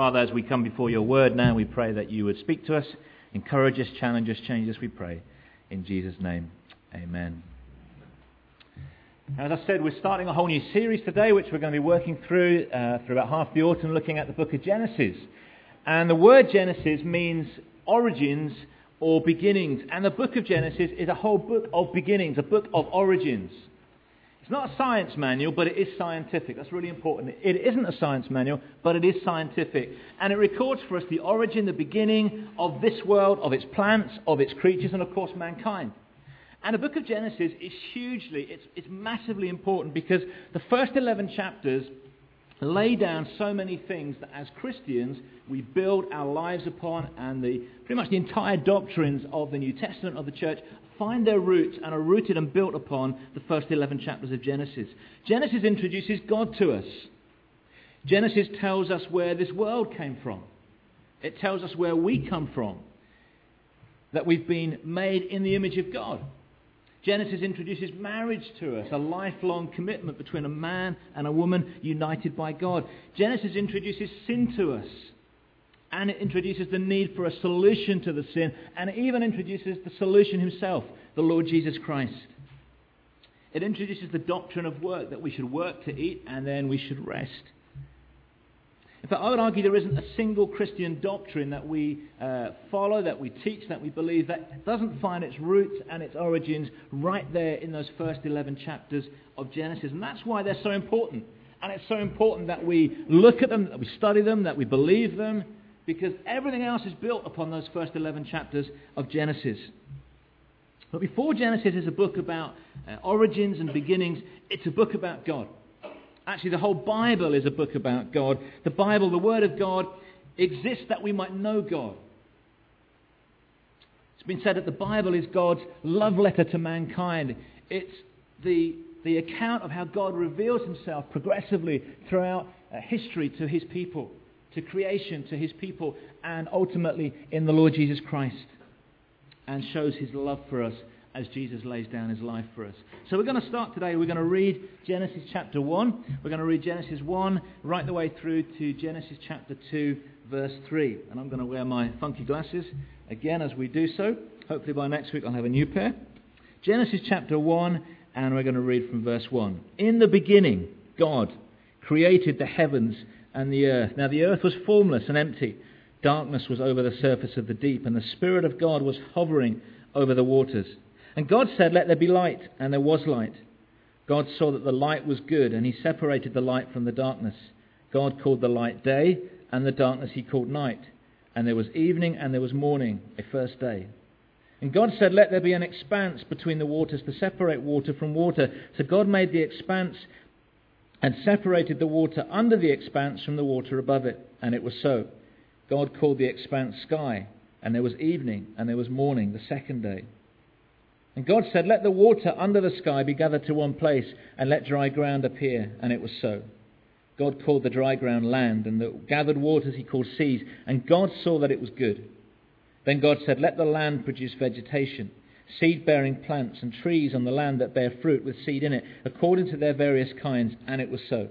Father, as we come before your word now, we pray that you would speak to us, encourage us, challenge us, change us, we pray. In Jesus' name, amen. As I said, we're starting a whole new series today, which we're going to be working through uh, for about half the autumn, looking at the book of Genesis. And the word Genesis means origins or beginnings. And the book of Genesis is a whole book of beginnings, a book of origins. It's not a science manual, but it is scientific. That's really important. It isn't a science manual, but it is scientific. And it records for us the origin, the beginning of this world, of its plants, of its creatures, and of course mankind. And the book of Genesis is hugely, it's, it's massively important because the first 11 chapters lay down so many things that as Christians we build our lives upon and the, pretty much the entire doctrines of the New Testament of the church find their roots and are rooted and built upon the first 11 chapters of Genesis. Genesis introduces God to us. Genesis tells us where this world came from. It tells us where we come from. That we've been made in the image of God. Genesis introduces marriage to us, a lifelong commitment between a man and a woman united by God. Genesis introduces sin to us, and it introduces the need for a solution to the sin, and it even introduces the solution himself, the Lord Jesus Christ. It introduces the doctrine of work, that we should work to eat and then we should rest. In fact, I would argue there isn't a single Christian doctrine that we uh, follow, that we teach, that we believe that doesn't find its roots and its origins right there in those first 11 chapters of Genesis. And that's why they're so important. And it's so important that we look at them, that we study them, that we believe them, because everything else is built upon those first 11 chapters of Genesis. But before Genesis is a book about uh, origins and beginnings, it's a book about God. Actually, the whole Bible is a book about God. The Bible, the Word of God, exists that we might know God. It's been said that the Bible is God's love letter to mankind. It's the, the account of how God reveals himself progressively throughout uh, history to his people, to creation, to his people, and ultimately in the Lord Jesus Christ, and shows his love for us as Jesus lays down his life for us. So we're going to start today. We're going to read Genesis chapter 1. We're going to read Genesis 1 right the way through to Genesis chapter 2, verse 3. And I'm going to wear my funky glasses again as we do so. Hopefully by next week I'll have a new pair. Genesis chapter 1, and we're going to read from verse 1. In the beginning, God created the heavens and the earth. Now the earth was formless and empty. Darkness was over the surface of the deep, and the Spirit of God was hovering over the waters. And God said, Let there be light, and there was light. God saw that the light was good, and he separated the light from the darkness. God called the light day, and the darkness he called night. And there was evening, and there was morning, a first day. And God said, Let there be an expanse between the waters to separate water from water. So God made the expanse and separated the water under the expanse from the water above it. And it was so. God called the expanse sky. And there was evening, and there was morning, the second day. And God said, Let the water under the sky be gathered to one place, and let dry ground appear. And it was so. God called the dry ground land, and the gathered waters he called seas. And God saw that it was good. Then God said, Let the land produce vegetation, seed bearing plants, and trees on the land that bear fruit with seed in it, according to their various kinds. And it was so.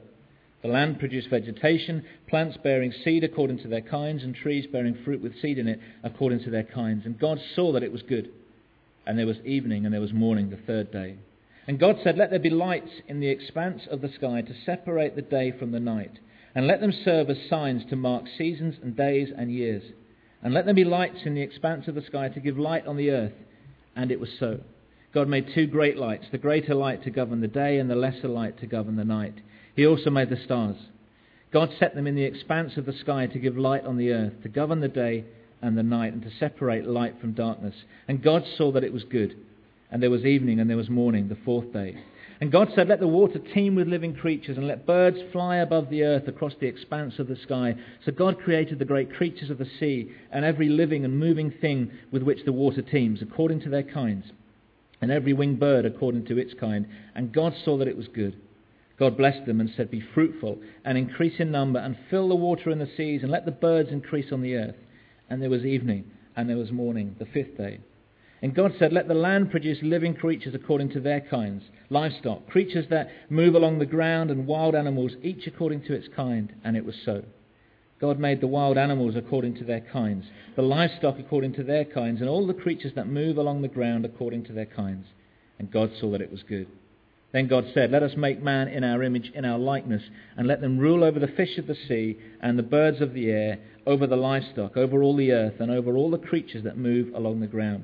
The land produced vegetation, plants bearing seed according to their kinds, and trees bearing fruit with seed in it according to their kinds. And God saw that it was good. And there was evening and there was morning the third day. And God said, Let there be lights in the expanse of the sky to separate the day from the night, and let them serve as signs to mark seasons and days and years. And let there be lights in the expanse of the sky to give light on the earth. And it was so. God made two great lights, the greater light to govern the day and the lesser light to govern the night. He also made the stars. God set them in the expanse of the sky to give light on the earth, to govern the day and the night, and to separate light from darkness. And God saw that it was good. And there was evening and there was morning, the fourth day. And God said, Let the water teem with living creatures, and let birds fly above the earth across the expanse of the sky. So God created the great creatures of the sea, and every living and moving thing with which the water teems, according to their kinds, and every winged bird according to its kind. And God saw that it was good. God blessed them and said, Be fruitful, and increase in number, and fill the water in the seas, and let the birds increase on the earth and there was evening, and there was morning, the fifth day. And God said, Let the land produce living creatures according to their kinds, livestock, creatures that move along the ground, and wild animals, each according to its kind. And it was so. God made the wild animals according to their kinds, the livestock according to their kinds, and all the creatures that move along the ground according to their kinds. And God saw that it was good. Then God said, Let us make man in our image, in our likeness, and let them rule over the fish of the sea, and the birds of the air, over the livestock, over all the earth, and over all the creatures that move along the ground.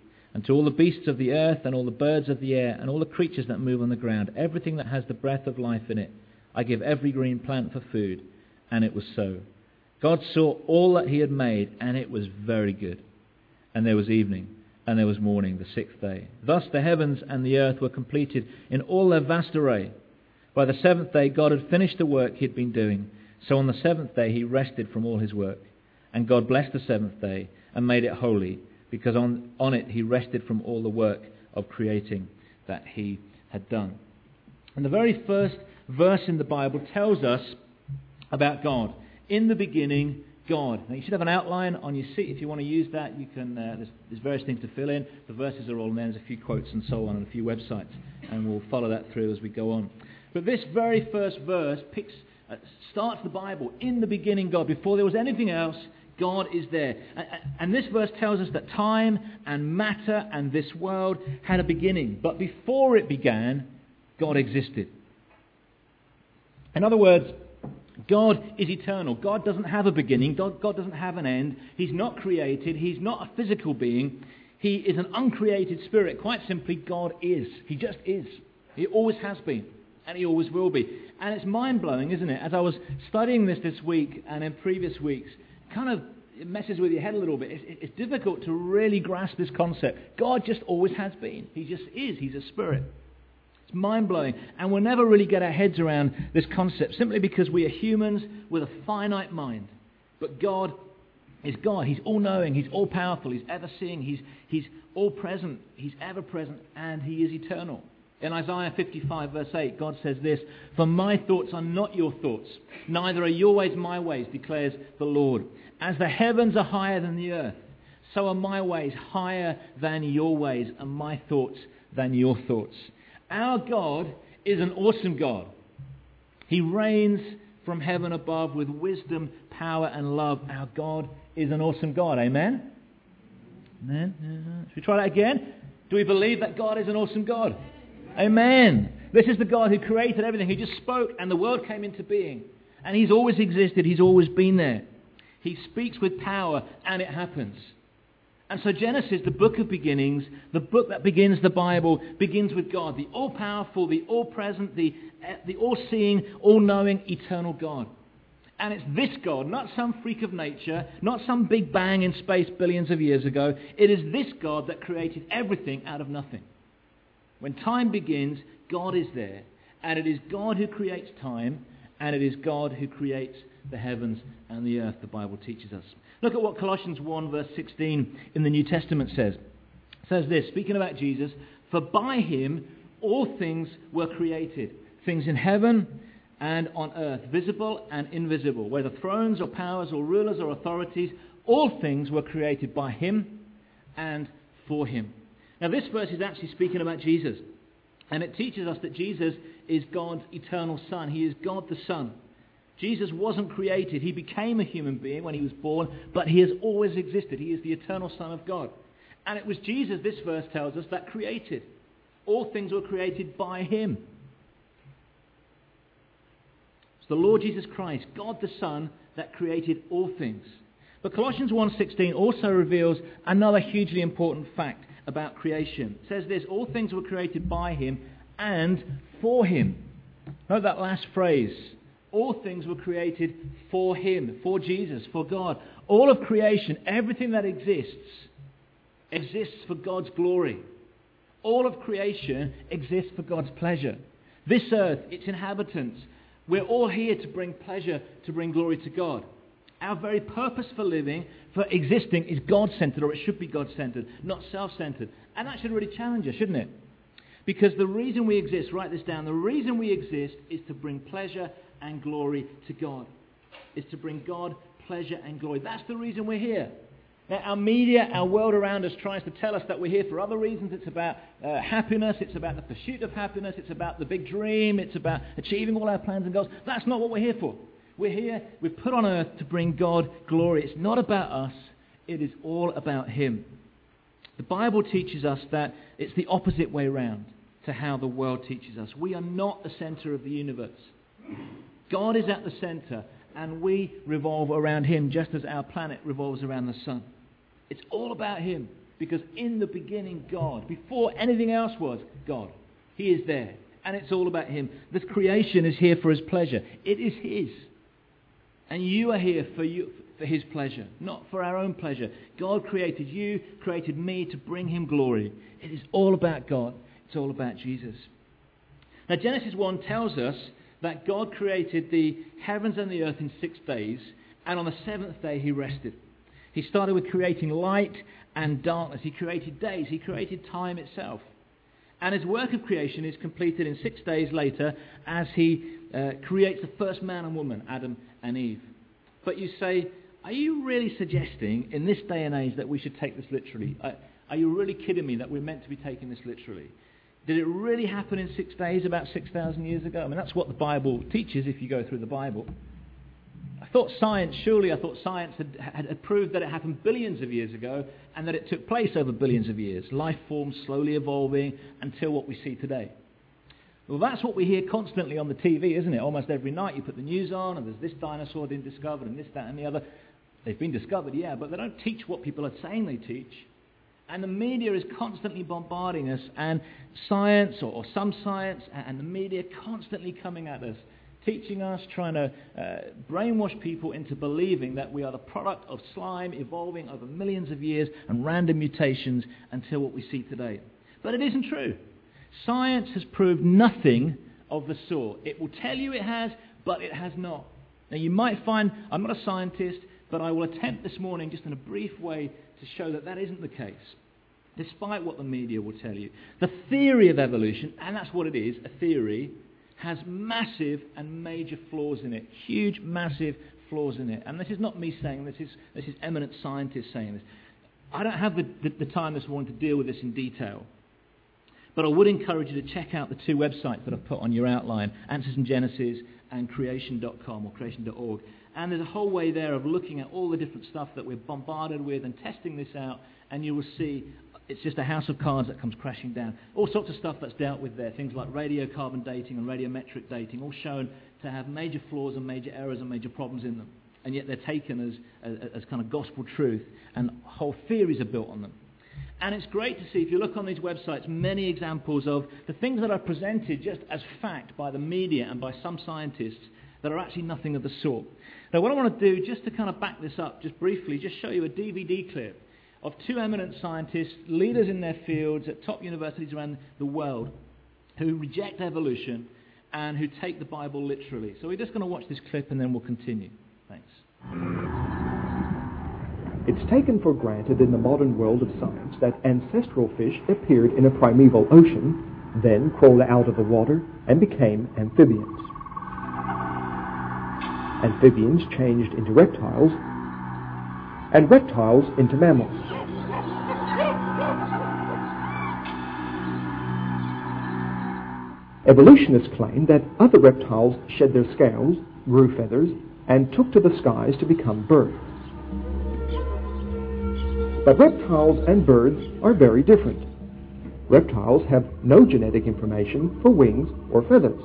And to all the beasts of the earth, and all the birds of the air, and all the creatures that move on the ground, everything that has the breath of life in it, I give every green plant for food. And it was so. God saw all that he had made, and it was very good. And there was evening, and there was morning, the sixth day. Thus the heavens and the earth were completed in all their vast array. By the seventh day, God had finished the work he had been doing. So on the seventh day, he rested from all his work. And God blessed the seventh day and made it holy, because on, on it he rested from all the work of creating that he had done. And the very first verse in the Bible tells us about God in the beginning, God. Now, you should have an outline on your seat. If you want to use that, you can. Uh, there's, there's, various things to fill in. The verses are all in there. There's a few quotes and so on, and a few websites, and we'll follow that through as we go on. But this very first verse picks, uh, starts the Bible in the beginning. God, before there was anything else, God is there. And, this verse tells us that time and matter and this world had a beginning, but before it began, God existed. In other words, God is eternal. God doesn't have a beginning. God, God, doesn't have an end. He's not created. He's not a physical being. He is an uncreated spirit. Quite simply, God is. He just is. He always has been. And he always will be. And it's mind blowing, isn't it? As I was studying this this week and in previous weeks, kind of messes with your head a little bit. It's, it's difficult to really grasp this concept. God just always has been. He just is. He's a spirit. It's mind blowing. And we'll never really get our heads around this concept simply because we are humans with a finite mind. But God is God. He's all knowing, He's all powerful, He's ever seeing, He's, he's all present, He's ever present, and He is eternal. In Isaiah 55, verse 8, God says this For my thoughts are not your thoughts, neither are your ways my ways, declares the Lord. As the heavens are higher than the earth, so are my ways higher than your ways, and my thoughts than your thoughts. Our God is an awesome God. He reigns from heaven above with wisdom, power, and love. Our God is an awesome God. Amen? Amen? Should we try that again? Do we believe that God is an awesome God? Amen. This is the God who created everything. He just spoke and the world came into being. And He's always existed. He's always been there. He speaks with power and it happens. And so Genesis, the book of beginnings, the book that begins the Bible, begins with God, the all-powerful, the all-present, the, eh, the all-seeing, all-knowing, eternal God. And it's this God, not some freak of nature, not some big bang in space billions of years ago. It is this God that created everything out of nothing. When time begins, God is there. And it is God who creates time, and it is God who creates the heavens and the earth, the Bible teaches us. Look at what Colossians 1, verse 16 in the New Testament says. It says this, speaking about Jesus, For by him all things were created, things in heaven and on earth, visible and invisible, whether thrones or powers or rulers or authorities, all things were created by him and for him. Now, this verse is actually speaking about Jesus. And it teaches us that Jesus is God's eternal Son. He is God the Son. Jesus wasn't created. He became a human being when he was born, but he has always existed. He is the eternal Son of God. And it was Jesus, this verse tells us, that created. All things were created by him. It's the Lord Jesus Christ, God the Son, that created all things. But Colossians 1.16 also reveals another hugely important fact about creation. It says this, all things were created by him and for him. Note that last phrase. All things were created for him, for Jesus, for God. All of creation, everything that exists, exists for God's glory. All of creation exists for God's pleasure. This earth, its inhabitants, we're all here to bring pleasure, to bring glory to God. Our very purpose for living, for existing, is God centered, or it should be God centered, not self centered. And that should really challenge us, shouldn't it? Because the reason we exist, write this down, the reason we exist is to bring pleasure and glory to God. Is to bring God pleasure and glory. That's the reason we're here. Now, our media, our world around us tries to tell us that we're here for other reasons. It's about uh, happiness, it's about the pursuit of happiness, it's about the big dream, it's about achieving all our plans and goals. That's not what we're here for. We're here, we're put on earth to bring God glory. It's not about us, it is all about Him. The Bible teaches us that it's the opposite way round to how the world teaches us. We are not the center of the universe. God is at the center, and we revolve around Him just as our planet revolves around the sun. It's all about Him because in the beginning, God, before anything else was, God. He is there, and it's all about Him. This creation is here for His pleasure, it is His. And you are here for, you, for His pleasure, not for our own pleasure. God created you, created me to bring Him glory. It is all about God. It's all about Jesus. Now, Genesis 1 tells us that God created the heavens and the earth in six days, and on the seventh day he rested. He started with creating light and darkness. He created days. He created time itself. And his work of creation is completed in six days later as he uh, creates the first man and woman, Adam and Eve. But you say, are you really suggesting in this day and age that we should take this literally? Are, are you really kidding me that we're meant to be taking this literally? Did it really happen in six days about 6,000 years ago? I mean, that's what the Bible teaches if you go through the Bible. I thought science, surely I thought science had, had, proved that it happened billions of years ago and that it took place over billions of years. Life forms slowly evolving until what we see today. Well, that's what we hear constantly on the TV, isn't it? Almost every night you put the news on and there's this dinosaur being discovered and this, that, and the other. They've been discovered, yeah, but they don't teach what people are saying they teach. And the media is constantly bombarding us, and science, or, some science, and the media constantly coming at us, teaching us, trying to uh, brainwash people into believing that we are the product of slime evolving over millions of years and random mutations until what we see today. But it isn't true. Science has proved nothing of the sort. It will tell you it has, but it has not. Now, you might find, I'm not a scientist, but I will attempt this morning, just in a brief way, to show that that isn't the case despite what the media will tell you. The theory of evolution, and that's what it is, a theory, has massive and major flaws in it. Huge, massive flaws in it. And this is not me saying this, is, this is eminent scientists saying this. I don't have the, the, the time this morning to deal with this in detail. But I would encourage you to check out the two websites that I've put on your outline, Answers in Genesis and creation.com or creation.org. And there's a whole way there of looking at all the different stuff that we're bombarded with and testing this out, and you will see it's just a house of cards that comes crashing down. All sorts of stuff that's dealt with there, things like radiocarbon dating and radiometric dating, all shown to have major flaws and major errors and major problems in them. And yet they're taken as, as, as kind of gospel truth, and whole theories are built on them. And it's great to see, if you look on these websites, many examples of the things that are presented just as fact by the media and by some scientists that are actually nothing of the sort. Now, what I want to do, just to kind of back this up, just briefly, just show you a DVD clip of two eminent scientists, leaders in their fields at top universities around the world, who reject evolution and who take the Bible literally. So we're just going to watch this clip and then we'll continue. Thanks. It's taken for granted in the modern world of science that ancestral fish appeared in a primeval ocean, then crawled out of the water and became amphibians. Amphibians changed into reptiles, and reptiles into mammals. Evolutionists claim that other reptiles shed their scales, grew feathers, and took to the skies to become birds. But reptiles and birds are very different. Reptiles have no genetic information for wings or feathers.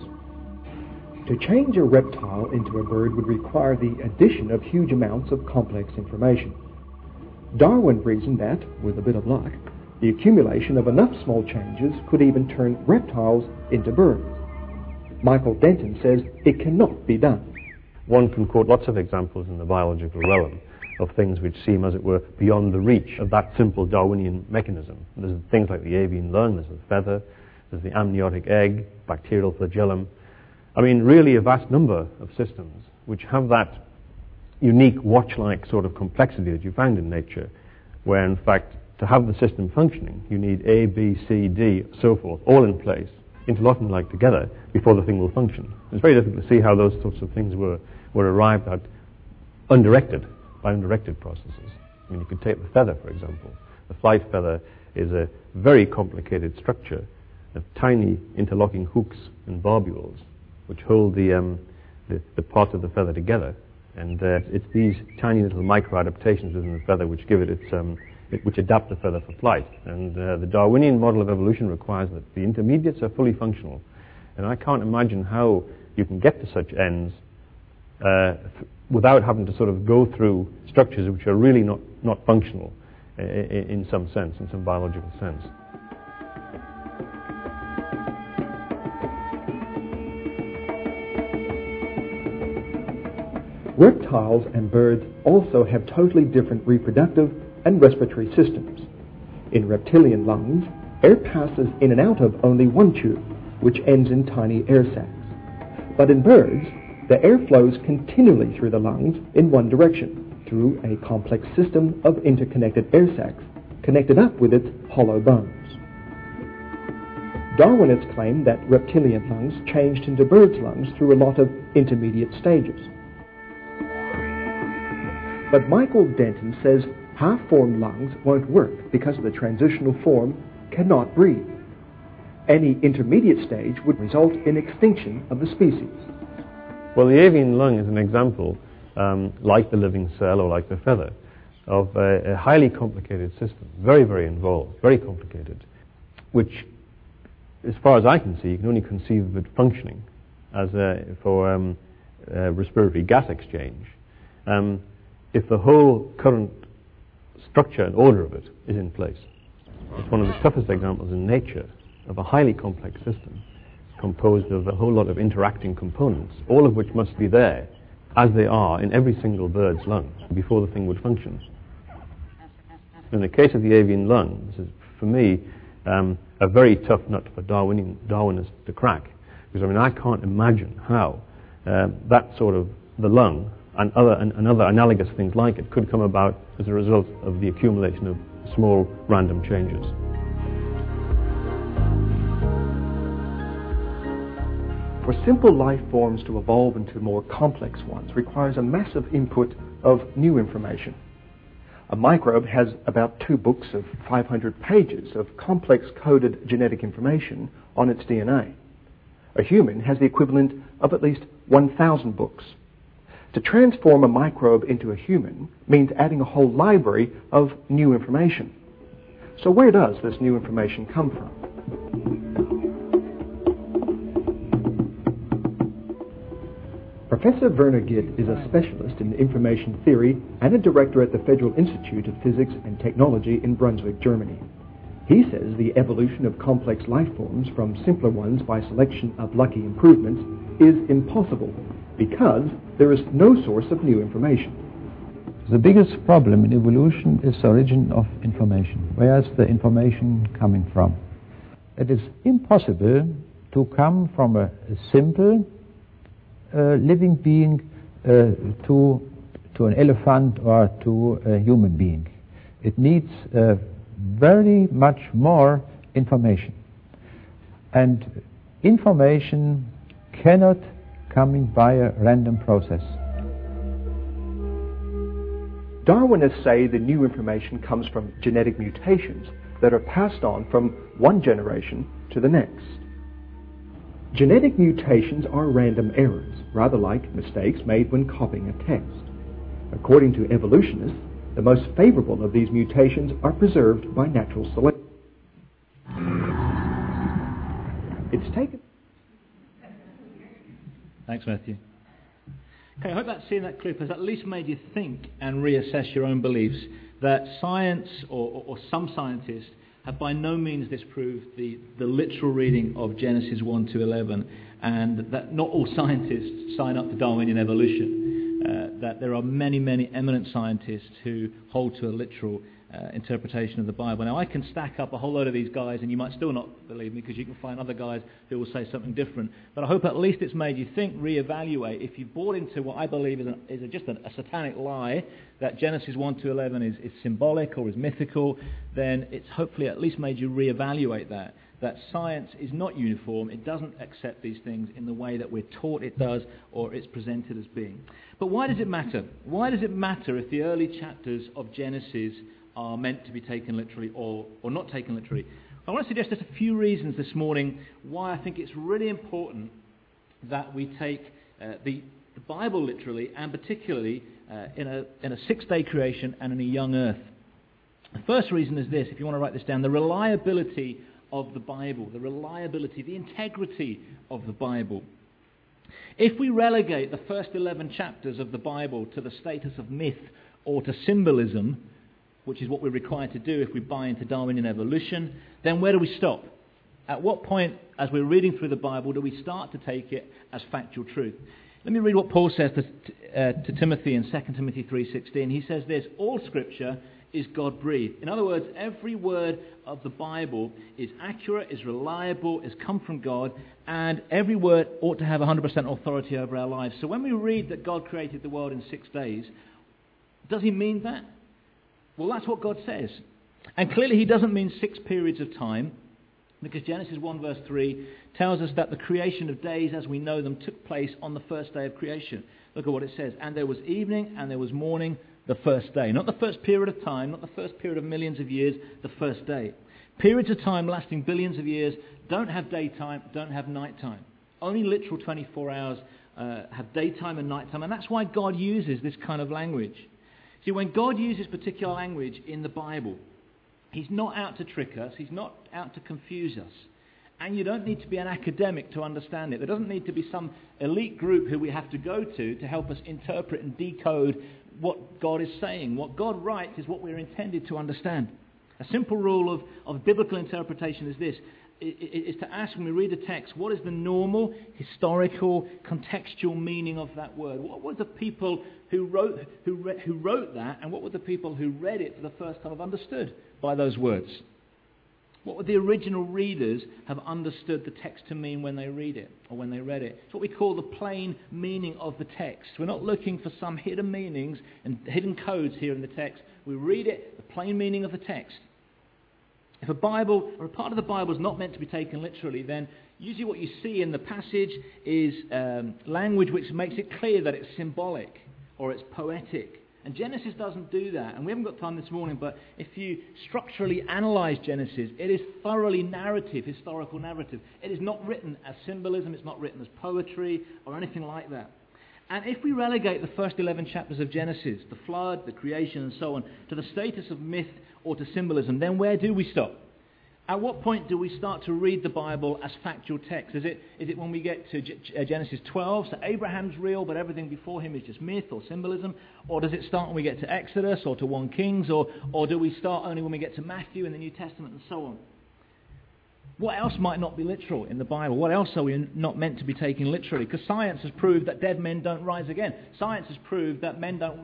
To change a reptile into a bird would require the addition of huge amounts of complex information. Darwin reasoned that, with a bit of luck, the accumulation of enough small changes could even turn reptiles into birds. Michael Denton says it cannot be done. One can quote lots of examples in the biological realm of things which seem, as it were, beyond the reach of that simple Darwinian mechanism. There's things like the avian lung, there's the feather, there's the amniotic egg, bacterial flagellum. I mean, really a vast number of systems which have that unique watch-like sort of complexity that you find in nature, where in fact to have the system functioning, you need A, B, C, D, so forth, all in place, interlocking like together before the thing will function. It's very difficult to see how those sorts of things were, were arrived at undirected, by undirected processes. I mean, you could take the feather, for example. The flight feather is a very complicated structure of tiny interlocking hooks and barbules which hold the, um, the, the parts of the feather together. And uh, it's these tiny little micro adaptations within the feather which give it its, um, it, which adapt the feather for flight. And uh, the Darwinian model of evolution requires that the intermediates are fully functional. And I can't imagine how you can get to such ends uh, without having to sort of go through structures which are really not, not functional in some sense, in some biological sense. Reptiles and birds also have totally different reproductive and respiratory systems. In reptilian lungs, air passes in and out of only one tube, which ends in tiny air sacs. But in birds, the air flows continually through the lungs in one direction, through a complex system of interconnected air sacs, connected up with its hollow bones. Darwinists claim that reptilian lungs changed into birds' lungs through a lot of intermediate stages. But Michael Denton says half-formed lungs won't work because the transitional form cannot breathe. Any intermediate stage would result in extinction of the species. Well, the avian lung is an example, um, like the living cell or like the feather, of a, a, highly complicated system, very, very involved, very complicated, which, as far as I can see, you can only conceive of it functioning as a, for um, respiratory gas exchange. Um, if the whole current structure and order of it is in place. It's one of the toughest examples in nature of a highly complex system composed of a whole lot of interacting components, all of which must be there as they are in every single bird's lung before the thing would function. In the case of the avian lung, this is, for me, um, a very tough nut for Darwinian, Darwinists to crack. Because, I mean, I can't imagine how uh, that sort of, the lung, and other, and, and other analogous things like it could come about as a result of the accumulation of small random changes. For simple life forms to evolve into more complex ones requires a massive input of new information. A microbe has about two books of 500 pages of complex coded genetic information on its DNA. A human has the equivalent of at least 1,000 books. To transform a microbe into a human means adding a whole library of new information. So where does this new information come from? Professor Werner Gitt is a specialist in information theory and a director at the Federal Institute of Physics and Technology in Brunswick, Germany. He says the evolution of complex life forms from simpler ones by selection of lucky improvements is impossible because there is no source of new information. The biggest problem in evolution is the origin of information. Where is the information coming from? It is impossible to come from a, simple uh, living being uh, to, to an elephant or to a human being. It needs uh, very much more information. And information cannot coming by a random process. Darwinists say the new information comes from genetic mutations that are passed on from one generation to the next. Genetic mutations are random errors, rather like mistakes made when copying a text. According to evolutionists, the most favorable of these mutations are preserved by natural selection. It's taken Thanks, Matthew. Okay, I hope that seeing that clip has at least made you think and reassess your own beliefs that science or, or, or some scientists have by no means disproved the, the literal reading of Genesis 1 to 11, and that not all scientists sign up to Darwinian evolution. Uh, that there are many, many eminent scientists who hold to a literal uh, interpretation of the Bible. Now, I can stack up a whole load of these guys, and you might still not believe me because you can find other guys who will say something different. But I hope at least it's made you think, reevaluate. If you've bought into what I believe is, is a, just a, a, satanic lie that Genesis 1 to 11 is, is symbolic or is mythical, then it's hopefully at least made you reevaluate that. That science is not uniform, it doesn't accept these things in the way that we're taught it does or it's presented as being. But why does it matter? Why does it matter if the early chapters of Genesis are meant to be taken literally or, or not taken literally. I want to suggest just a few reasons this morning why I think it's really important that we take uh, the, the, Bible literally and particularly uh, in, a, in a six day creation and in a young earth. The first reason is this, if you want to write this down, the reliability of the Bible, the reliability, the integrity of the Bible. If we relegate the first 11 chapters of the Bible to the status of myth or to symbolism, which is what we're required to do if we buy into Darwinian evolution, then where do we stop? At what point, as we're reading through the Bible, do we start to take it as factual truth? Let me read what Paul says to, uh, to Timothy in 2 Timothy 3.16. He says this, All Scripture is God-breathed. In other words, every word of the Bible is accurate, is reliable, is come from God, and every word ought to have 100% authority over our lives. So when we read that God created the world in six days, does he mean that? Well, that's what God says. And clearly, he doesn't mean six periods of time, because Genesis 1, verse 3 tells us that the creation of days as we know them took place on the first day of creation. Look at what it says. And there was evening and there was morning the first day. Not the first period of time, not the first period of millions of years, the first day. Periods of time lasting billions of years don't have daytime, don't have nighttime. Only literal 24 hours uh, have daytime and nighttime, and that's why God uses this kind of language. See, when God uses particular language in the Bible, He's not out to trick us, He's not out to confuse us. And you don't need to be an academic to understand it. There doesn't need to be some elite group who we have to go to to help us interpret and decode what God is saying. What God writes is what we're intended to understand. A simple rule of, of biblical interpretation is this is to ask when we read the text, what is the normal, historical, contextual meaning of that word? What were the people who wrote, who, re- who wrote that, and what were the people who read it for the first time have understood by those words? What would the original readers have understood the text to mean when they read it or when they read it? It's what we call the plain meaning of the text. We're not looking for some hidden meanings and hidden codes here in the text. We read it, the plain meaning of the text. If a Bible or a part of the Bible is not meant to be taken literally, then usually what you see in the passage is um, language which makes it clear that it's symbolic or it's poetic. And Genesis doesn't do that. And we haven't got time this morning, but if you structurally analyze Genesis, it is thoroughly narrative, historical narrative. It is not written as symbolism, it's not written as poetry or anything like that. And if we relegate the first 11 chapters of Genesis, the flood, the creation, and so on, to the status of myth or to symbolism, then where do we stop? At what point do we start to read the Bible as factual text? Is it, is it when we get to G- uh, Genesis 12, so Abraham's real, but everything before him is just myth or symbolism? Or does it start when we get to Exodus or to 1 Kings? Or, or do we start only when we get to Matthew in the New Testament and so on? What else might not be literal in the Bible? What else are we not meant to be taking literally? Because science has proved that dead men don't rise again. Science has proved that men don't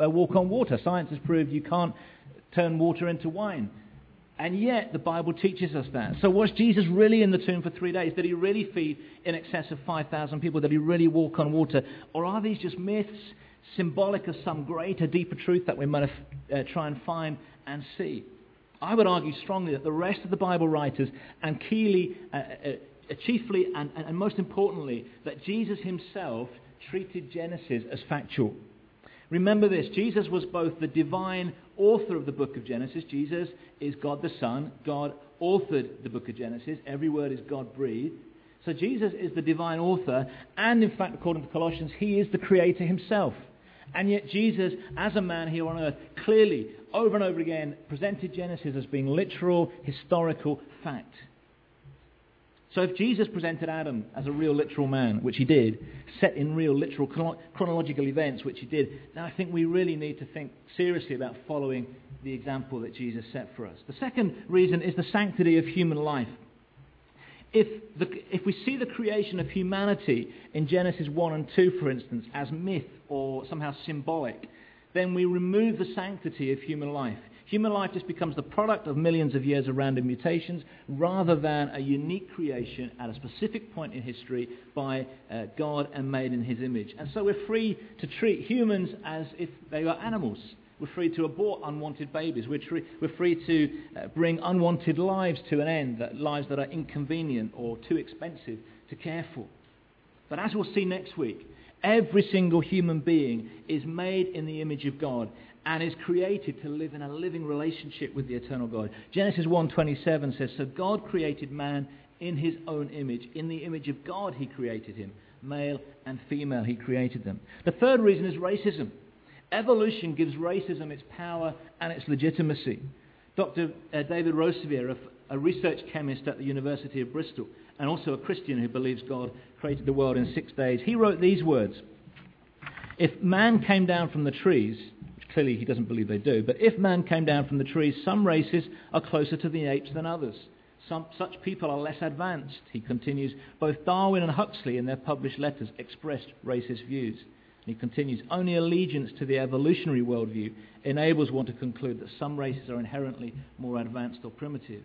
uh, walk on water. Science has proved you can't turn water into wine. And yet, the Bible teaches us that. So, was Jesus really in the tomb for three days? Did he really feed in excess of 5,000 people? Did he really walk on water? Or are these just myths symbolic of some greater, deeper truth that we might uh, try and find and see? I would argue strongly that the rest of the Bible writers, and uh, uh, uh, chiefly and, and most importantly, that Jesus himself treated Genesis as factual. Remember this Jesus was both the divine author of the book of Genesis. Jesus is God the Son. God authored the book of Genesis. Every word is God breathed. So Jesus is the divine author, and in fact, according to Colossians, he is the creator himself. And yet, Jesus, as a man here on earth, clearly, over and over again, presented Genesis as being literal, historical fact. So if Jesus presented Adam as a real literal man, which he did, set in real literal chronological events, which he did, then I think we really need to think seriously about following the example that Jesus set for us. The second reason is the sanctity of human life. If, the, if we see the creation of humanity in Genesis 1 and 2, for instance, as myth or somehow symbolic, then we remove the sanctity of human life. Human life just becomes the product of millions of years of random mutations rather than a unique creation at a specific point in history by uh, God and made in his image. And so we're free to treat humans as if they are animals. We're free to abort unwanted babies. We're, tre- we're free to uh, bring unwanted lives to an end, that lives that are inconvenient or too expensive to care for. But as we'll see next week, every single human being is made in the image of God and is created to live in a living relationship with the eternal God. Genesis 1:27 says, "So God created man in his own image. In the image of God he created him. Male and female he created them." The third reason is racism. Evolution gives racism its power and its legitimacy. Dr. Uh, David Rosevear, a research chemist at the University of Bristol, and also a Christian who believes God created the world in six days, he wrote these words If man came down from the trees, which Clearly, he doesn't believe they do. But if man came down from the trees, some races are closer to the apes than others. Some, such people are less advanced, he continues. Both Darwin and Huxley, in their published letters, expressed racist views. And he continues, only allegiance to the evolutionary worldview enables one to conclude that some races are inherently more advanced or primitive.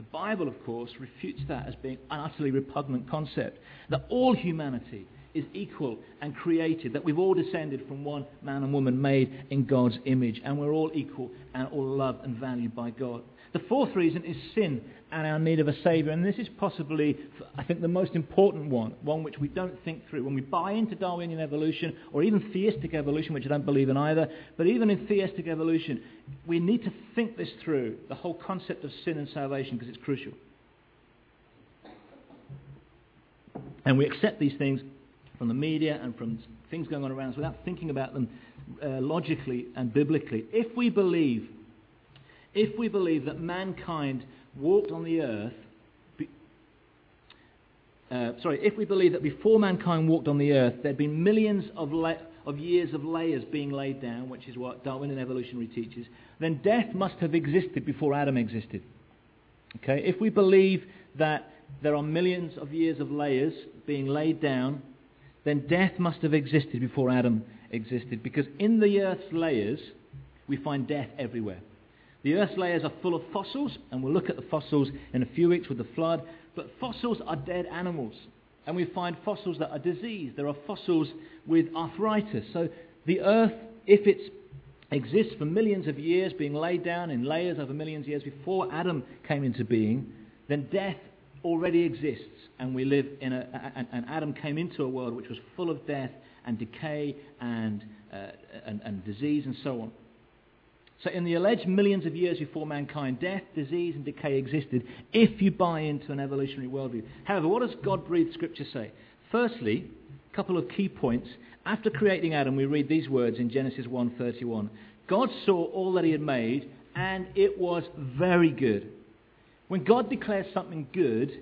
The Bible, of course, refutes that as being an utterly repugnant concept. That all humanity is equal and created, that we've all descended from one man and woman made in God's image, and we're all equal and all loved and valued by God. The fourth reason is sin and our need of a Saviour, and this is possibly, I think, the most important one, one which we don't think through. When we buy into Darwinian evolution, or even theistic evolution, which I don't believe in either, but even in theistic evolution, we need to think this through, the whole concept of sin and salvation, because it's crucial. And we accept these things from the media and from things going on around us without thinking about them uh, logically and biblically. If we believe, if we believe that mankind walked on the earth, uh, sorry, if we believe that before mankind walked on the earth, there'd been millions of, la- of years of layers being laid down, which is what Darwin and evolutionary teaches, then death must have existed before Adam existed. Okay? If we believe that there are millions of years of layers being laid down then death must have existed before Adam existed. Because in the earth's layers, we find death everywhere. The earth's layers are full of fossils, and we'll look at the fossils in a few weeks with the flood. But fossils are dead animals. And we find fossils that are diseased. There are fossils with arthritis. So the earth, if it exists for millions of years, being laid down in layers over millions of years before Adam came into being, then death already exists, and we live in a, and, Adam came into a world which was full of death and decay and, uh, and, and disease and so on. So, in the alleged millions of years before mankind, death, disease, and decay existed if you buy into an evolutionary worldview. However, what does God breathed Scripture say? Firstly, a couple of key points. After creating Adam, we read these words in Genesis 1:31. God saw all that he had made, and it was very good. When God declares something good,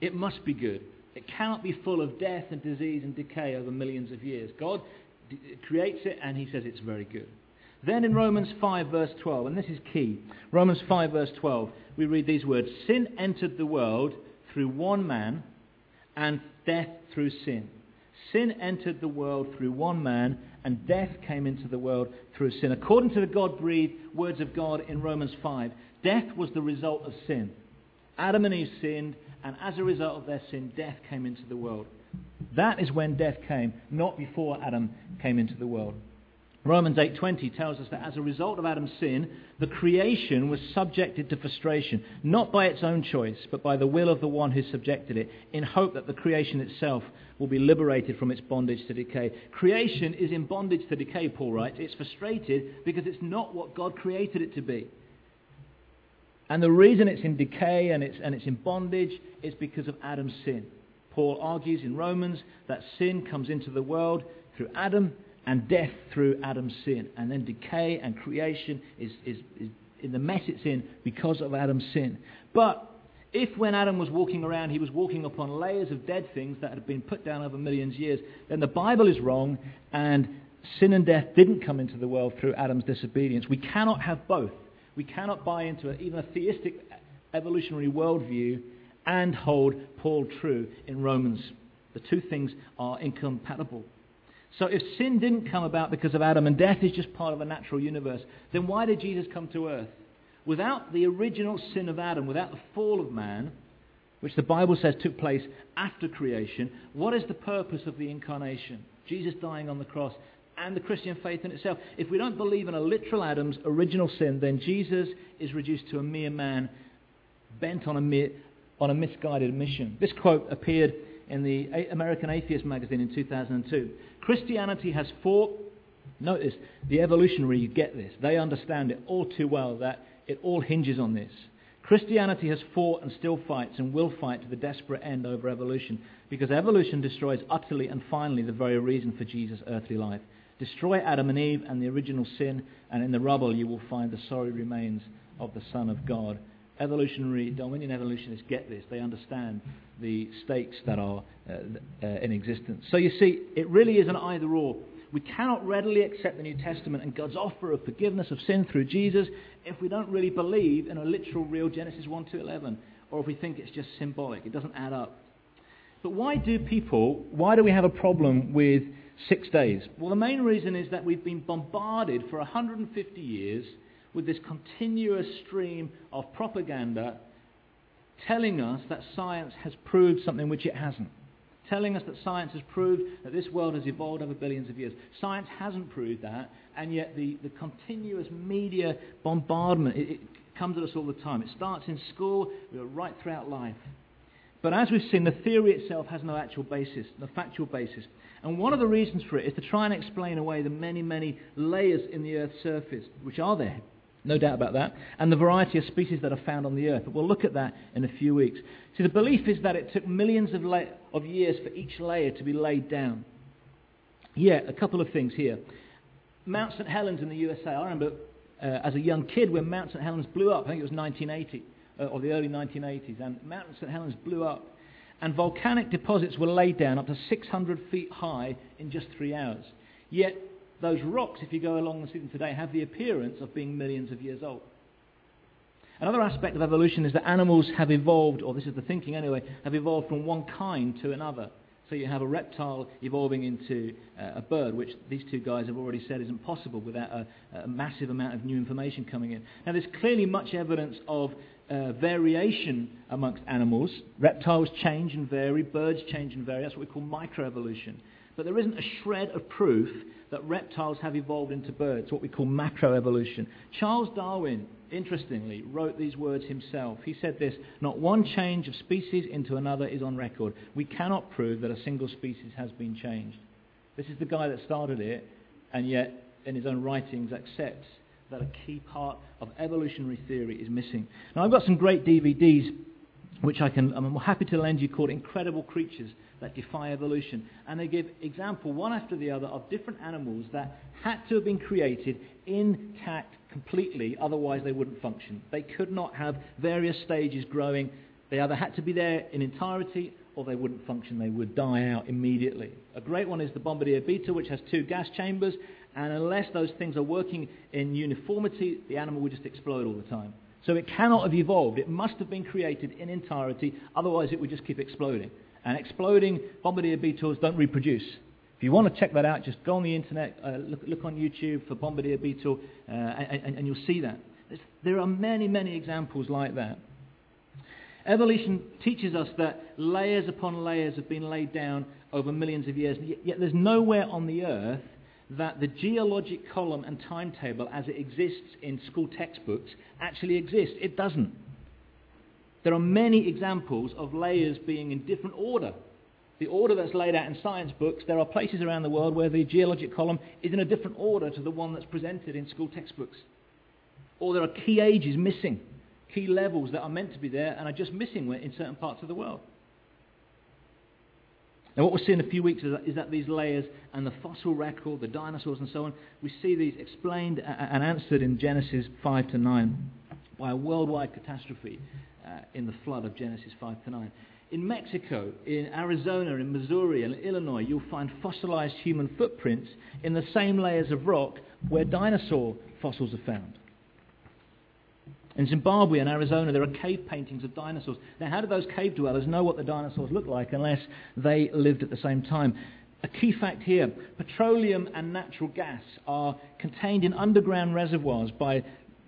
it must be good. It cannot be full of death and disease and decay over millions of years. God d- creates it and he says it's very good. Then in Romans 5, verse 12, and this is key Romans 5, verse 12, we read these words Sin entered the world through one man, and death through sin. Sin entered the world through one man, and death came into the world through sin. According to the God breathed words of God in Romans 5, Death was the result of sin. Adam and Eve sinned, and as a result of their sin, death came into the world. That is when death came, not before Adam came into the world. Romans 8:20 tells us that as a result of Adam's sin, the creation was subjected to frustration, not by its own choice, but by the will of the one who subjected it, in hope that the creation itself will be liberated from its bondage to decay. Creation is in bondage to decay, Paul writes. It's frustrated because it's not what God created it to be. And the reason it's in decay and it's, and it's in bondage is because of Adam's sin. Paul argues in Romans that sin comes into the world through Adam and death through Adam's sin. And then decay and creation is, is, is in the mess it's in because of Adam's sin. But if when Adam was walking around he was walking upon layers of dead things that had been put down over millions of years, then the Bible is wrong and sin and death didn't come into the world through Adam's disobedience. We cannot have both. We cannot buy into a, even a theistic evolutionary worldview and hold Paul true in Romans. The two things are incompatible. So if sin didn't come about because of Adam and death is just part of a natural universe, then why did Jesus come to earth? Without the original sin of Adam, without the fall of man, which the Bible says took place after creation, what is the purpose of the incarnation? Jesus dying on the cross and the Christian faith in itself. If we don't believe in a literal Adam's original sin, then Jesus is reduced to a mere man bent on a, mere, on a misguided mission. This quote appeared in the American Atheist magazine in 2002. Christianity has fought, notice, the evolutionary you get this. They understand it all too well that it all hinges on this. Christianity has fought and still fights and will fight to the desperate end over evolution because evolution destroys utterly and finally the very reason for Jesus' earthly life. Destroy Adam and Eve and the original sin, and in the rubble you will find the sorry remains of the Son of God. Evolutionary, Darwinian evolutionists get this. They understand the stakes that are uh, uh, in existence. So you see, it really is an either or. We cannot readily accept the New Testament and God's offer of forgiveness of sin through Jesus if we don't really believe in a literal, real Genesis 1 to 11, or if we think it's just symbolic. It doesn't add up. But why do people, why do we have a problem with six days? Well, the main reason is that we've been bombarded for 150 years with this continuous stream of propaganda telling us that science has proved something which it hasn't. Telling us that science has proved that this world has evolved over billions of years. Science hasn't proved that, and yet the, the continuous media bombardment it, it comes at us all the time. It starts in school, right throughout life. But as we've seen, the theory itself has no actual basis, no factual basis. And one of the reasons for it is to try and explain away the many, many layers in the Earth's surface, which are there, no doubt about that, and the variety of species that are found on the Earth. But we'll look at that in a few weeks. See, the belief is that it took millions of, la- of years for each layer to be laid down. Yeah, a couple of things here. Mount St. Helens in the USA, I remember uh, as a young kid when Mount St. Helens blew up, I think it was 1980 uh, or the early 1980s, and Mount St. Helens blew up. And volcanic deposits were laid down up to 600 feet high in just three hours. Yet, those rocks, if you go along see them today, have the appearance of being millions of years old. Another aspect of evolution is that animals have evolved, or this is the thinking anyway, have evolved from one kind to another. So you have a reptile evolving into uh, a bird, which these two guys have already said isn't possible without a, a massive amount of new information coming in. Now, there's clearly much evidence of uh, variation amongst animals. Reptiles change and vary, birds change and vary. That's what we call microevolution. But there isn't a shred of proof that reptiles have evolved into birds, what we call macroevolution. Charles Darwin, interestingly, wrote these words himself. He said this Not one change of species into another is on record. We cannot prove that a single species has been changed. This is the guy that started it, and yet in his own writings accepts that a key part of evolutionary theory is missing. Now, I've got some great DVDs which I can, I'm happy to lend you called Incredible Creatures that Defy Evolution. And they give example one after the other of different animals that had to have been created intact completely, otherwise they wouldn't function. They could not have various stages growing. They either had to be there in entirety or they wouldn't function. They would die out immediately. A great one is the bombardier beetle, which has two gas chambers, and unless those things are working in uniformity, the animal would just explode all the time. So it cannot have evolved. It must have been created in entirety, otherwise it would just keep exploding. And exploding bombardier beetles don't reproduce. If you want to check that out, just go on the internet, uh, look, look, on YouTube for bombardier beetle, uh, and, and, you'll see that. There are many, many examples like that. Evolution teaches us that layers upon layers have been laid down over millions of years, yet there's nowhere on the earth that the geologic column and timetable as it exists in school textbooks actually exists. It doesn't. There are many examples of layers being in different order. The order that's laid out in science books, there are places around the world where the geologic column is in a different order to the one that's presented in school textbooks. Or there are key ages missing, key levels that are meant to be there and are just missing in certain parts of the world. Now, what we'll see in a few weeks is that, is that, these layers and the fossil record, the dinosaurs and so on, we see these explained and answered in Genesis 5 to 9 by a worldwide catastrophe uh, in the flood of Genesis 5 to 9. In Mexico, in Arizona, in Missouri, and Illinois, you'll find fossilized human footprints in the same layers of rock where dinosaur fossils are found. In Zimbabwe and Arizona, there are cave paintings of dinosaurs. Now, how do those cave dwellers know what the dinosaurs look like unless they lived at the same time? A key fact here petroleum and natural gas are contained in underground reservoirs by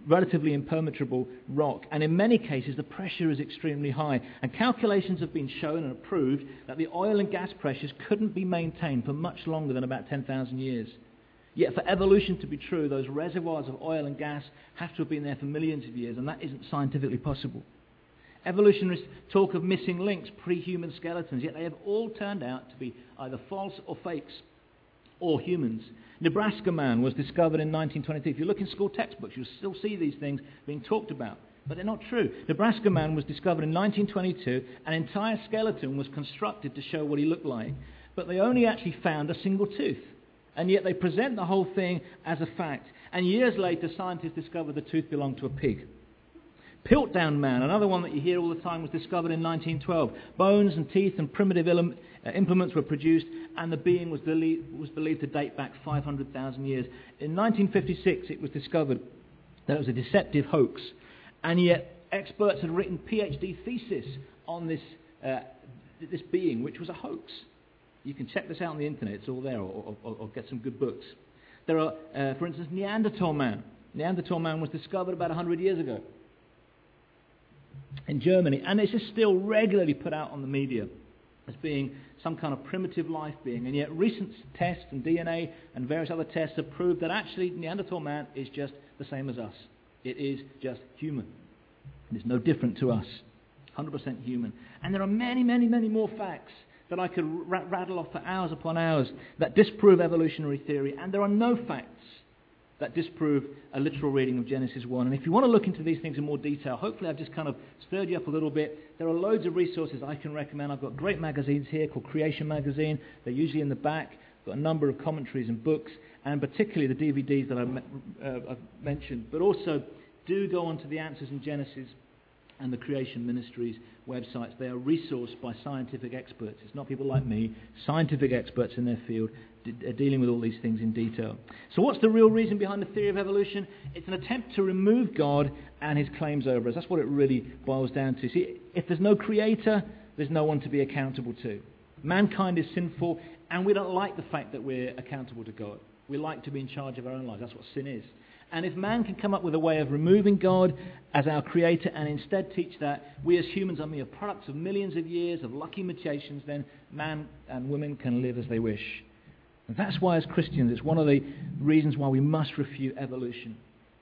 relatively impermeable rock, and in many cases the pressure is extremely high. And calculations have been shown and approved that the oil and gas pressures couldn't be maintained for much longer than about 10,000 years. Yet for evolution to be true, those reservoirs of oil and gas have to have been there for millions of years, and that isn't scientifically possible. Evolutionists talk of missing links, pre-human skeletons, yet they have all turned out to be either false or fakes, or humans. Nebraska Man was discovered in 1923. If you look in school textbooks, you'll still see these things being talked about. But they're not true. Nebraska Man was discovered in 1922. An entire skeleton was constructed to show what he looked like. But they only actually found a single tooth. And yet they present the whole thing as a fact. And years later, scientists discovered the tooth belonged to a pig. Piltdown Man, another one that you hear all the time, was discovered in 1912. Bones and teeth and primitive uh, implements were produced, and the being was, was believed to date back 500,000 years. In 1956, it was discovered that it was a deceptive hoax, and yet experts had written PhD thesis on this, uh, this being, which was a hoax. You can check this out on the internet, it's all there, or, or, or get some good books. There are, uh, for instance, Neanderthal Man. Neanderthal Man was discovered about 100 years ago in Germany, and it's just still regularly put out on the media as being some kind of primitive life being. And yet, recent tests and DNA and various other tests have proved that actually Neanderthal man is just the same as us. It is just human. It's no different to us. 100% human. And there are many, many, many more facts that I could r- rattle off for hours upon hours that disprove evolutionary theory. And there are no facts that disprove a literal reading of Genesis 1. And if you want to look into these things in more detail, hopefully I've just kind of stirred you up a little bit. There are loads of resources I can recommend. I've got great magazines here called Creation Magazine. They're usually in the back. I've got a number of commentaries and books, and particularly the DVDs that I've, uh, I've mentioned. But also, do go on to the Answers in Genesis and the Creation Ministries websites. They are resourced by scientific experts. It's not people like me, scientific experts in their field d- dealing with all these things in detail. So, what's the real reason behind the theory of evolution? It's an attempt to remove God and his claims over us. That's what it really boils down to. See, if there's no creator, there's no one to be accountable to. Mankind is sinful, and we don't like the fact that we're accountable to God. We like to be in charge of our own lives. That's what sin is. And if man can come up with a way of removing God as our creator and instead teach that we as humans are mere products of millions of years of lucky mutations, then man and women can live as they wish. And that's why, as Christians, it's one of the reasons why we must refute evolution.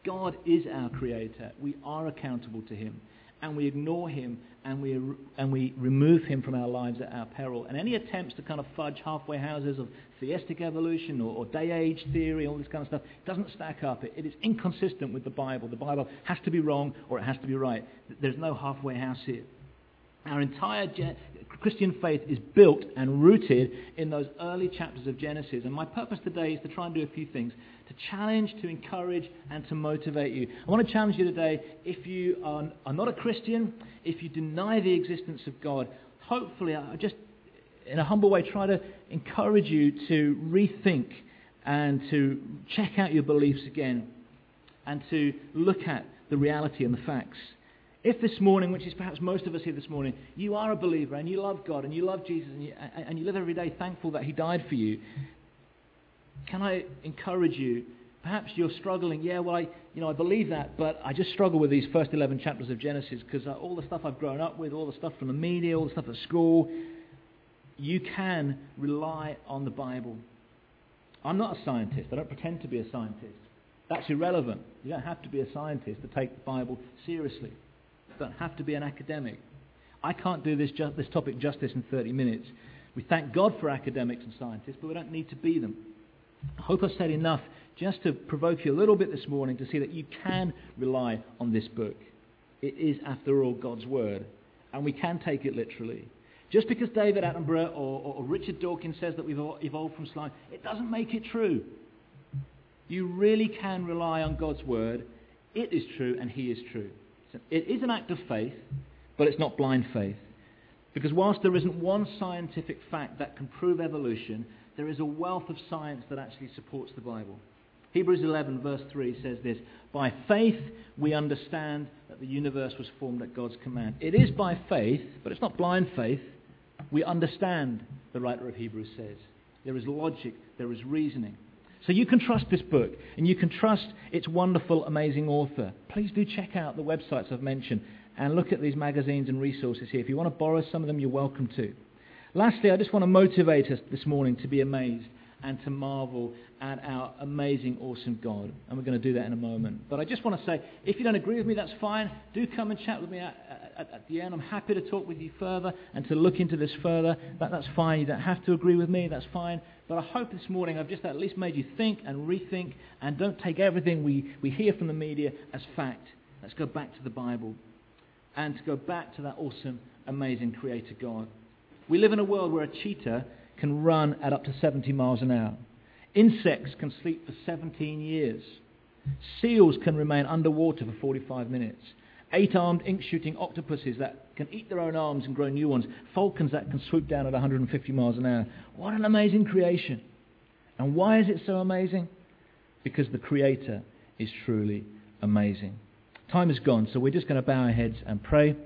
God is our creator. We are accountable to him. And we ignore him and we, and we remove him from our lives at our peril. And any attempts to kind of fudge halfway houses of theistic evolution or, or day age theory, all this kind of stuff, doesn't stack up. It, it is inconsistent with the Bible. The Bible has to be wrong or it has to be right. There's no halfway house here. Our entire Christian faith is built and rooted in those early chapters of Genesis. And my purpose today is to try and do a few things to challenge, to encourage, and to motivate you. I want to challenge you today if you are, are not a Christian, if you deny the existence of God, hopefully, I just, in a humble way, try to encourage you to rethink and to check out your beliefs again and to look at the reality and the facts. If this morning, which is perhaps most of us here this morning, you are a believer and you love God and you love Jesus and you, and you live every day thankful that He died for you, can I encourage you? Perhaps you're struggling. Yeah, well, I, you know, I believe that, but I just struggle with these first 11 chapters of Genesis because uh, all the stuff I've grown up with, all the stuff from the media, all the stuff at school, you can rely on the Bible. I'm not a scientist. I don't pretend to be a scientist. That's irrelevant. You don't have to be a scientist to take the Bible seriously You don't have to be an academic. I can't do this, ju- this topic justice in 30 minutes. We thank God for academics and scientists, but we don't need to be them. I hope I've said enough just to provoke you a little bit this morning to see that you can rely on this book. It is, after all, God's Word, and we can take it literally. Just because David Attenborough or, or, or Richard Dawkins says that we've evolved from slime, it doesn't make it true. You really can rely on God's Word. It is true, and He is true. It is an act of faith, but it's not blind faith. Because whilst there isn't one scientific fact that can prove evolution, there is a wealth of science that actually supports the Bible. Hebrews 11, verse 3 says this By faith we understand that the universe was formed at God's command. It is by faith, but it's not blind faith. We understand, the writer of Hebrews says. there is logic, there is reasoning. So you can trust this book, and you can trust its wonderful, amazing author. Please do check out the websites I've mentioned and look at these magazines and resources here. If you want to borrow some of them, you're welcome to. Lastly, I just want to motivate us this morning to be amazed and to marvel at our amazing, awesome God. And we're going to do that in a moment. But I just want to say, if you don't agree with me, that's fine. Do come and chat with me at, at, at the end. I'm happy to talk with you further and to look into this further. That, that's fine. You don't have to agree with me. That's fine. But I hope this morning I've just at least made you think and rethink and don't take everything we, we hear from the media as fact. Let's go back to the Bible and to go back to that awesome, amazing Creator God. We live in a world where a cheetah can run at up to 70 miles an hour. Insects can sleep for 17 years. Seals can remain underwater for 45 minutes. Eight-armed ink-shooting octopuses that can eat their own arms and grow new ones. Falcons that can swoop down at 150 miles an hour. What an amazing creation. And why is it so amazing? Because the Creator is truly amazing. Time is gone, so we're just going to bow our heads and pray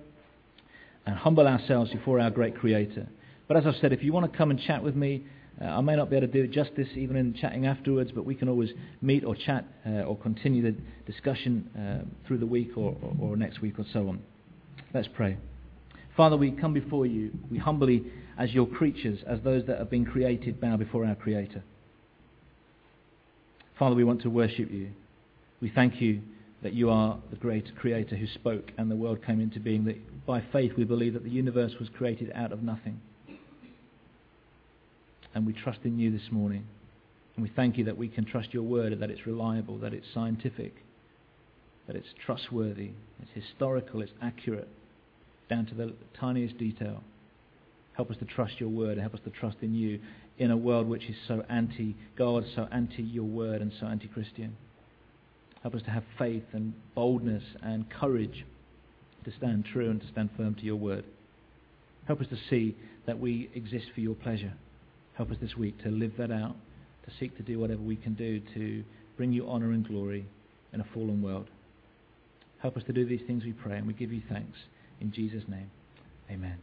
and humble ourselves before our great Creator. But as I've said, if you want to come and chat with me, uh, I may not be able to do it justice even in chatting afterwards, but we can always meet or chat uh, or continue the discussion uh, through the week or, or, or next week or so on. Let's pray. Father, we come before you. We humbly, as your creatures, as those that have been created, bow before our Creator. Father, we want to worship you. We thank you that you are the great creator who spoke and the world came into being. That by faith we believe that the universe was created out of nothing. And we trust in you this morning. And we thank you that we can trust your word, that it's reliable, that it's scientific, that it's trustworthy, it's historical, it's accurate, down to the tiniest detail. Help us to trust your word and help us to trust in you in a world which is so anti God, so anti your word, and so anti Christian. Help us to have faith and boldness and courage to stand true and to stand firm to your word. Help us to see that we exist for your pleasure. Help us this week to live that out, to seek to do whatever we can do to bring you honour and glory in a fallen world. Help us to do these things, we pray, and we give you thanks. In Jesus' name, amen.